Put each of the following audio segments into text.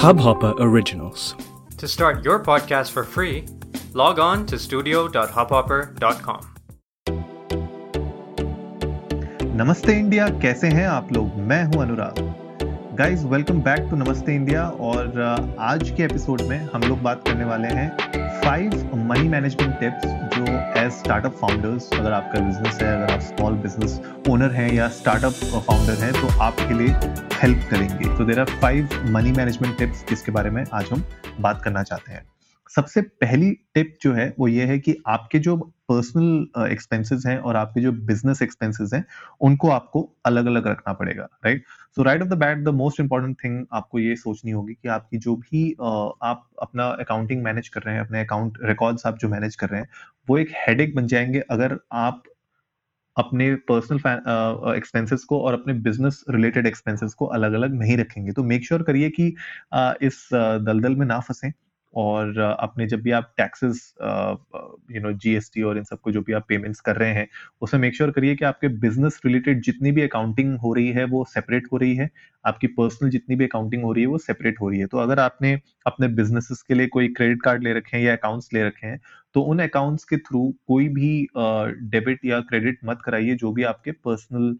Hubhopper Originals. To start your podcast for free, log on to studio.hubhopper.com. नमस्ते India कैसे हैं आप लोग मैं हूँ Anurag guys welcome back to Namaste India और uh, आज के एपिसोड में हम लोग बात करने वाले हैं फाइव मनी मैनेजमेंट टिप्स जो एज स्टार्टअप फाउंडर्स अगर आपका बिज़नेस है अगर आप स्मॉल बिज़नेस ओनर हैं या स्टार्टअप फाउंडर हैं तो आपके लिए हेल्प करेंगे। तो there are five money management tips जिसके बारे में आज हम बात करना चाहते हैं। सबसे पहली टिप जो है वो ये है कि आपके जो पर्सनल एक्सपेंसेस हैं और आपके जो बिज़नेस एक्सपेंसेस हैं उनको आपको अलग अलग रखना पड़ेगा right so right off the bat the most important thing आपको ये सोचनी होगी कि आपकी जो भी uh, आप अपना अकाउंटिंग मैनेज कर रहे हैं अपने अकाउंट रिकॉर्ड्स आप जो मैनेज कर रहे हैं वो एक हेडेक बन जाएँगे अगर आप अपने पर्सनल एक्सपेंसेस को और अपने बिज़नेस रिलेटेड एक्सपेंसेस को अलग अलग नहीं रखेंगे। तो मेक श्योर करिए कि uh, इस uh, दलदल में ना फंसें। और अपने जब भी आप टैक्सेस यू नो जीएसटी और इन सबको जो भी आप पेमेंट्स कर रहे हैं उसमें मेक श्योर करिए कि आपके बिज़नेस रिलेटेड जितनी भी अकाउंटिंग हो रही है, वो सेपरेट हो रही है। आपकी पर्सनल जितनी भी अकाउंटिंग हो रही है, वो सेपरेट हो रही है। तो अगर आपने अपने बिजनेसेस के लिए कोई क्रेडिट कार्ड ले रखे हैं या अकाउंट्स ले रखे हैं तो उन अकाउंट्स के थ्रू कोई भी डेबिट या क्रेडिट मत कराइए, जो भी आपके पर्सनल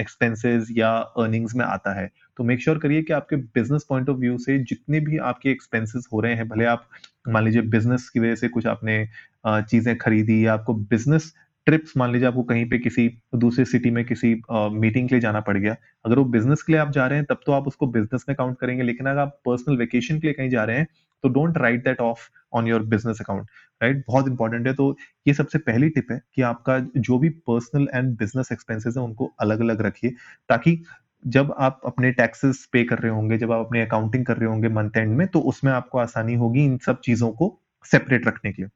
एक्सपेंसेस या अर्निंग्स में आता है। तो मेक श्योर करिए कि आपके बिज़नेस पॉइंट ऑफ़ व्यू से जितने भी आपके एक्सपेंसेस हो रहे हैं, भले आप, मान लीजिए बिज़नेस की वजह से कुछ आपने चीज़ें खरीदी या आपको बिज़नेस ट्रिप्स मान लीजिए आपको कहीं पे किसी दूसरे सिटी में किसी मीटिंग के लिए जाना पड़ गया। अगर वो बिज़नेस के लिए आप जा रहे हैं, तब तो आप उसको बिज़नेस में काउंट करेंगे। लेकिन अगर आप पर्सनल वेकेशन के लिए कहीं जा रहे हैं तो don't write that off on your business account right बहुत इंपॉर्टेंट है। तो ये सबसे पहली टिप है कि आपका जो भी पर्सनल एंड बिज़नेस एक्सपेंसेस है उनको अलग अलग रखिए ताकि जब आप अपने टैक्सेस पे कर रहे होंगे जब आप अपनी अकाउंटिंग कर रहे होंगे मंथ एंड में तो उसमें आपको आसानी होगी इन सब चीज़ों को सेपरेट रखने के लिए।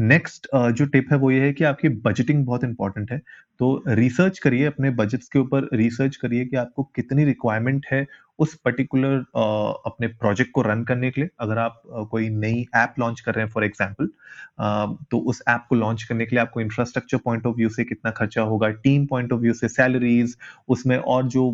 नेक्स्ट uh, जो टिप है वो ये है कि आपकी बजटिंग बहुत इंपॉर्टेंट है। तो रिसर्च करिए अपने बजट्स के ऊपर रिसर्च करिए कि आपको कितनी रिक्वायरमेंट है उस पर्टिकुलर अपने प्रोजेक्ट को रन करने के लिए, अगर आप कोई नई ऐप लॉन्च कर रहे हैं फॉर एग्जांपल तो उस ऐप को लॉन्च करने के लिए आपको इंफ्रास्ट्रक्चर पॉइंट ऑफ़ व्यू से कितना खर्चा होगा टीम पॉइंट ऑफ़ व्यू से सैलरीज उसमें और जो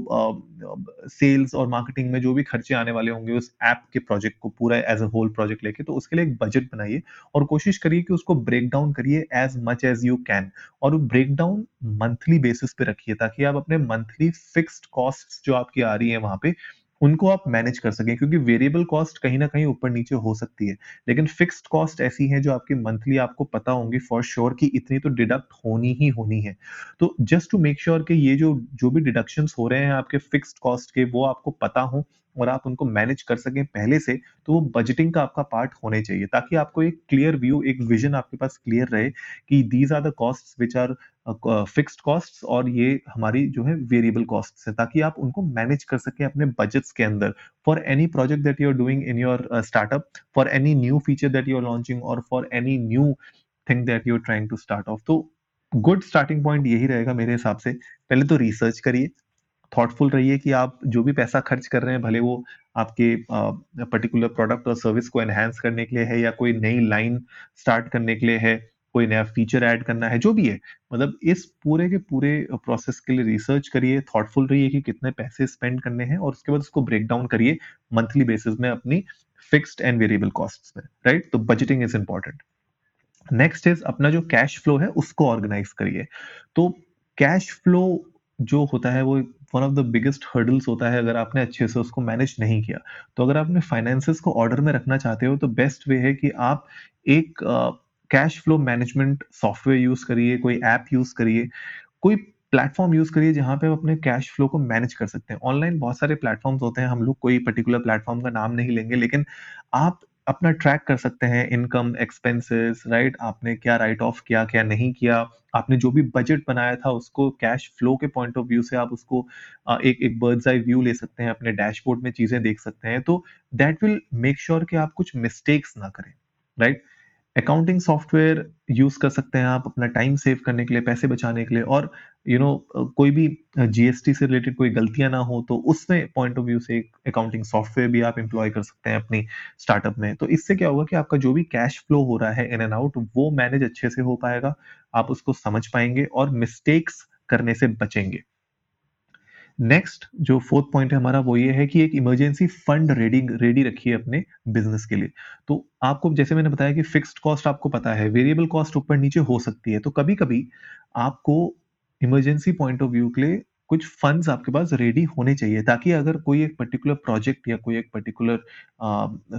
सेल्स और मार्केटिंग में जो भी खर्चे आने वाले होंगे, उस ऐप के प्रोजेक्ट को पूरा एज अ होल प्रोजेक्ट लेके तो उसके लिए एक बजट बनाइए और कोशिश करिए कि उसको ब्रेक डाउन करिए as much as you can और ब्रेक डाउन मंथली बेसिस पे रखिए, ताकि आप अपने मंथली फिक्स्ड कॉस्ट जो आपकी आ रही है वहाँ पे उनको आप मैनेज कर सकें, क्योंकि वेरिएबल कॉस्ट कहीं ना कहीं ऊपर नीचे हो सकती है। लेकिन फिक्स्ड कॉस्ट ऐसी है जो आपकी मंथली आपको पता होंगी फॉर श्योर की इतनी तो डिडक्ट होनी ही होनी है। तो जस्ट टू मेक श्योर कि ये जो जो भी डिडक्शन हो रहे हैं आपके फिक्स्ड कॉस्ट के, वो आपको पता हो और आप उनको मैनेज कर सकें पहले से तो वो बजटिंग का आपका पार्ट होने चाहिए, ताकि आपको एक क्लियर व्यू एक विजन आपके पास क्लियर रहे कि these are the cost which are fixed cost और ये हमारी जो है वेरिएबल कॉस्ट है, ताकि आप उनको मैनेज कर सकें अपने बजट्स के अंदर। For any project that you are doing in your startup for any new feature that you are launching और for any new thing that you are trying to start off तो good starting point यही रहेगा मेरे हिसाब से। पहले तो research करिए। थॉटफुल रहिए कि आप जो भी पैसा खर्च कर रहे हैं, भले वो आपके पर्टिकुलर प्रोडक्ट और सर्विस को एनहेंस करने के लिए है या कोई नई लाइन स्टार्ट करने के लिए है, कोई नया फीचर ऐड करना है, जो भी है मतलब इस पूरे के पूरे प्रोसेस के लिए रिसर्च करिए थॉटफुल रहिए कि कितने पैसे स्पेंड करने हैं और उसके बाद उसको ब्रेक डाउन करिए मंथली बेसिस में अपनी फिक्स्ड एंड वेरिएबल कॉस्ट में राइट तो budgeting is important next is अपना जो कैश फ्लो है उसको ऑर्गेनाइज करिए। तो कैश फ्लो जो होता है वो one of the biggest hurdles होता है अगर आपने अच्छे से उसको मैनेज नहीं किया। तो अगर आपने फाइनेंसेस को ऑर्डर में रखना चाहते हो तो बेस्ट वे है कि आप एक cash flow management software use करिए, कोई ऐप यूज़ करिए, कोई प्लेटफॉर्म यूज़ करिए जहाँ पे आप अपने कैश फ्लो को मैनेज कर सकते हैं। ऑनलाइन बहुत सारे प्लेटफॉर्म्स होते हैं, हम लोग कोई पर्टिकुलर प्लेटफॉर्म का नाम नहीं लेंगे, लेकिन आप अपना ट्रैक कर सकते हैं इनकम एक्सपेंसेस राइट आपने क्या राइट ऑफ़ किया, क्या नहीं किया? आपने जो भी बजट बनाया था, उसको कैश फ्लो के पॉइंट ऑफ़ व्यू से आप उसको एक एक बर्ड्स आई व्यू ले सकते हैं, अपने डैशबोर्ड में चीज़ें देख सकते हैं। तो दैट विल मेक श्योर कि आप कुछ मिस्टेक्स ना करें right right? Accounting software use कर सकते हैं आप अपना टाइम सेव करने के लिए पैसे बचाने के लिए और यू you नो know, कोई भी जीएसटी से रिलेटेड कोई गलतियाँ ना हो तो उसमें पॉइंट ऑफ़ व्यू से एक अकाउंटिंग सॉफ्टवेयर भी आप एम्प्लॉय कर सकते हैं अपनी स्टार्टअप में। तो इससे क्या होगा कि आपका जो भी कैश फ्लो हो रहा है इन एंड आउट वो मैनेज अच्छे से हो पाएगा आप उसको समझ पाएँगे और मिस्टेक्स करने से बचेंगे। नेक्स्ट जो फोर्थ पॉइंट है हमारा, वो ये है कि एक इमरजेंसी फंड रेडी रेडी रखिए अपने बिज़नेस के लिए। तो आपको जैसे मैंने बताया कि फिक्स्ड कॉस्ट आपको पता है वेरिएबल कॉस्ट ऊपर नीचे हो सकती है तो कभी कभी आपको इमरजेंसी पॉइंट ऑफ़ व्यू के लिए कुछ फंड्स आपके पास रेडी होने चाहिए, ताकि अगर कोई एक पर्टिकुलर प्रोजेक्ट या कोई एक पर्टिकुलर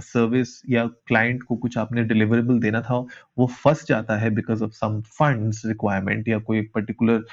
सर्विस या क्लाइंट को कुछ आपने डिलीवरेबल देना था, वो फंस जाता है because of some funds requirement या कोई एक पर्टिकुलर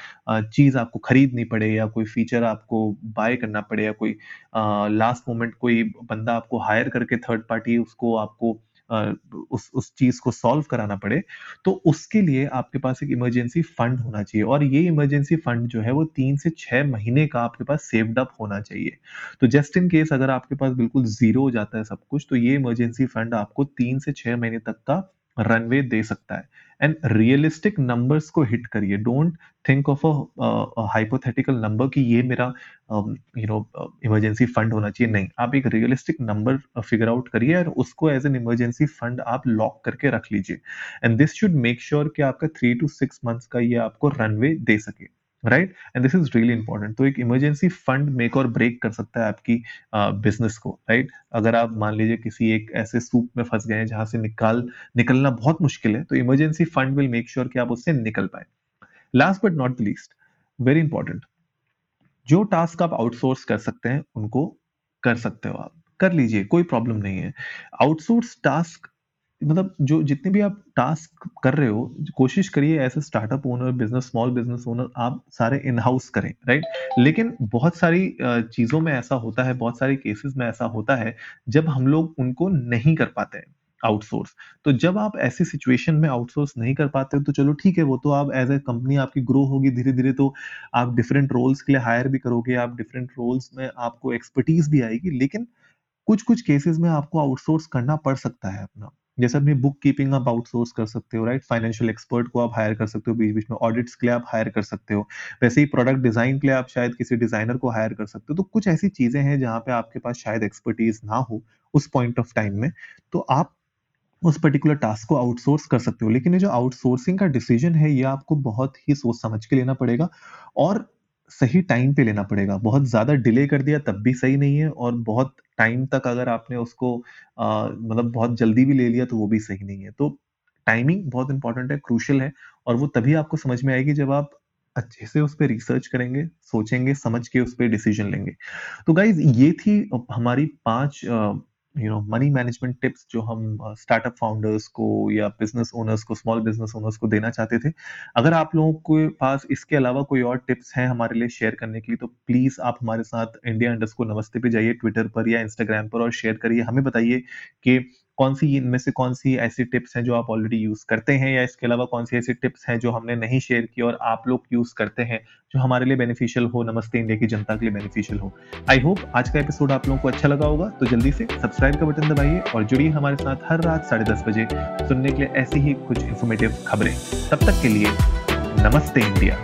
चीज़ आपको खरीदनी पड़े या कोई फीचर आपको बाय करना पड़े या कोई लास्ट मोमेंट कोई बंदा आपको हायर करके थर्ड पार्टी उसको आपको उस उस चीज़ को सॉल्व कराना पड़े तो उसके लिए आपके पास एक इमरजेंसी फंड होना चाहिए। और ये इमरजेंसी फंड जो है वो तीन से छह महीने का आपके पास सेव्ड अप होना चाहिए। तो जस्ट इन केस अगर आपके पास बिल्कुल ज़ीरो हो जाता है सब कुछ तो ये इमरजेंसी फंड आपको तीन से छह महीने तक का रनवे दे सकता है। एंड रियलिस्टिक नंबर्स को हिट करिए। Don't think of a hypothetical number कि ये मेरा यू नो इमरजेंसी फंड होना चाहिए। नहीं, आप एक रियलिस्टिक नंबर फिगर आउट करिए और उसको एज एन इमरजेंसी फंड आप लॉक करके रख लीजिए। And this should make sure कि आपका थ्री टू सिक्स मंथ्स का ये आपको रनवे दे सके। Right and this is really important तो एक इमरजेंसी फंड मेक और ब्रेक कर सकता है आपकी बिज़नेस को राइट right? अगर आप मान लीजिए किसी एक ऐसे सूप में फंस गए हैं जहाँ से निकाल, निकलना बहुत मुश्किल है तो emergency fund will make sure कि आप उससे निकल पाए। Last but not least very important जो टास्क आप आउटसोर्स कर सकते हैं, उनको कर सकते हो आप। कर लीजिए, कोई प्रॉब्लम नहीं है। आउटसोर्स टास्क मतलब जो जितने भी आप टास्क कर रहे हो, कोशिश करिए a startup owner business small business owner आप सारे इन हाउस करें राइट लेकिन बहुत सारी चीज़ों में ऐसा होता है, बहुत सारी केसेस में ऐसा होता है, जब हम लोग उनको नहीं कर पाते हैं आउटसोर्स तो जब आप ऐसी सिचुएशन में आउटसोर्स नहीं कर पाते हो तो चलो ठीक है, वो तो आप एज ए कंपनी आपकी ग्रो होगी धीरे धीरे तो आप डिफरेंट रोल्स के लिए हायर भी करोगे, आप डिफरेंट रोल्स में आपको एक्सपर्टीज भी आएगी, लेकिन कुछ कुछ केसेस में आपको आउटसोर्स करना पड़ सकता है अपना। जैसे अपनी बुक कीपिंग आप आउटसोर्स कर सकते हो राइट फाइनेंशियल एक्सपर्ट को आप हायर कर सकते हो, बीच बीच में ऑडिट्स के लिए आप हायर कर सकते हो। वैसे ही प्रोडक्ट डिज़ाइन के लिए आप शायद किसी डिज़ाइनर को हायर कर सकते हो। तो कुछ ऐसी चीज़ें हैं जहाँ पे आपके पास शायद एक्सपर्टीज ना हो उस पॉइंट ऑफ़ टाइम में। तो आप उस पर्टिकुलर टास्क को आउटसोर्स कर सकते हो। लेकिन ये जो आउटसोर्सिंग का डिसीज़न है, ये आपको बहुत ही सोच समझ के लेना पड़ेगा। और सही टाइम पे लेना पड़ेगा। बहुत ज़्यादा डिले कर दिया तब भी सही नहीं है और बहुत टाइम तक अगर आपने उसको मतलब बहुत जल्दी भी ले लिया तो वो भी सही नहीं है। तो टाइमिंग बहुत इंपॉर्टेंट है क्रूशल है और वो तभी आपको समझ में आएगी जब आप अच्छे से उस पर रिसर्च करेंगे, सोचेंगे, समझ के उस पर डिसीज़न लेंगे। तो गाइज़ ये थी हमारी पाँच you know money management tips जो हम स्टार्टअप uh, फाउंडर्स को या बिज़नेस ओनर्स को स्मॉल बिज़नेस ओनर्स को देना चाहते थे अगर आप लोगों के पास इसके अलावा कोई और टिप्स हैं हमारे लिए शेयर करने के लिए तो प्लीज़ आप हमारे साथ इंडिया इंडस्ट को नमस्ते पे जाइए ट्विटर पर या इंस्टाग्राम पर और शेयर करिए। हमें बताइए कि कौन सी इनमें से कौन सी ऐसी टिप्स हैं जो आप ऑलरेडी यूज़ करते हैं? या इसके अलावा कौन सी ऐसी टिप्स हैं जो हमने नहीं शेयर की और आप लोग यूज़ करते हैं जो हमारे लिए बेनिफिशियल हो, नमस्ते इंडिया की जनता के लिए बेनिफिशियल हो? आई होप आज का एपिसोड आप लोगों को अच्छा लगा होगा तो जल्दी से सब्सक्राइब का बटन दबाइए और जुड़िए हमारे साथ हर रात साढ़े दस बजे सुनने के लिए ऐसी ही कुछ इन्फॉर्मेटिव खबरें। तब तक के लिए नमस्ते इंडिया।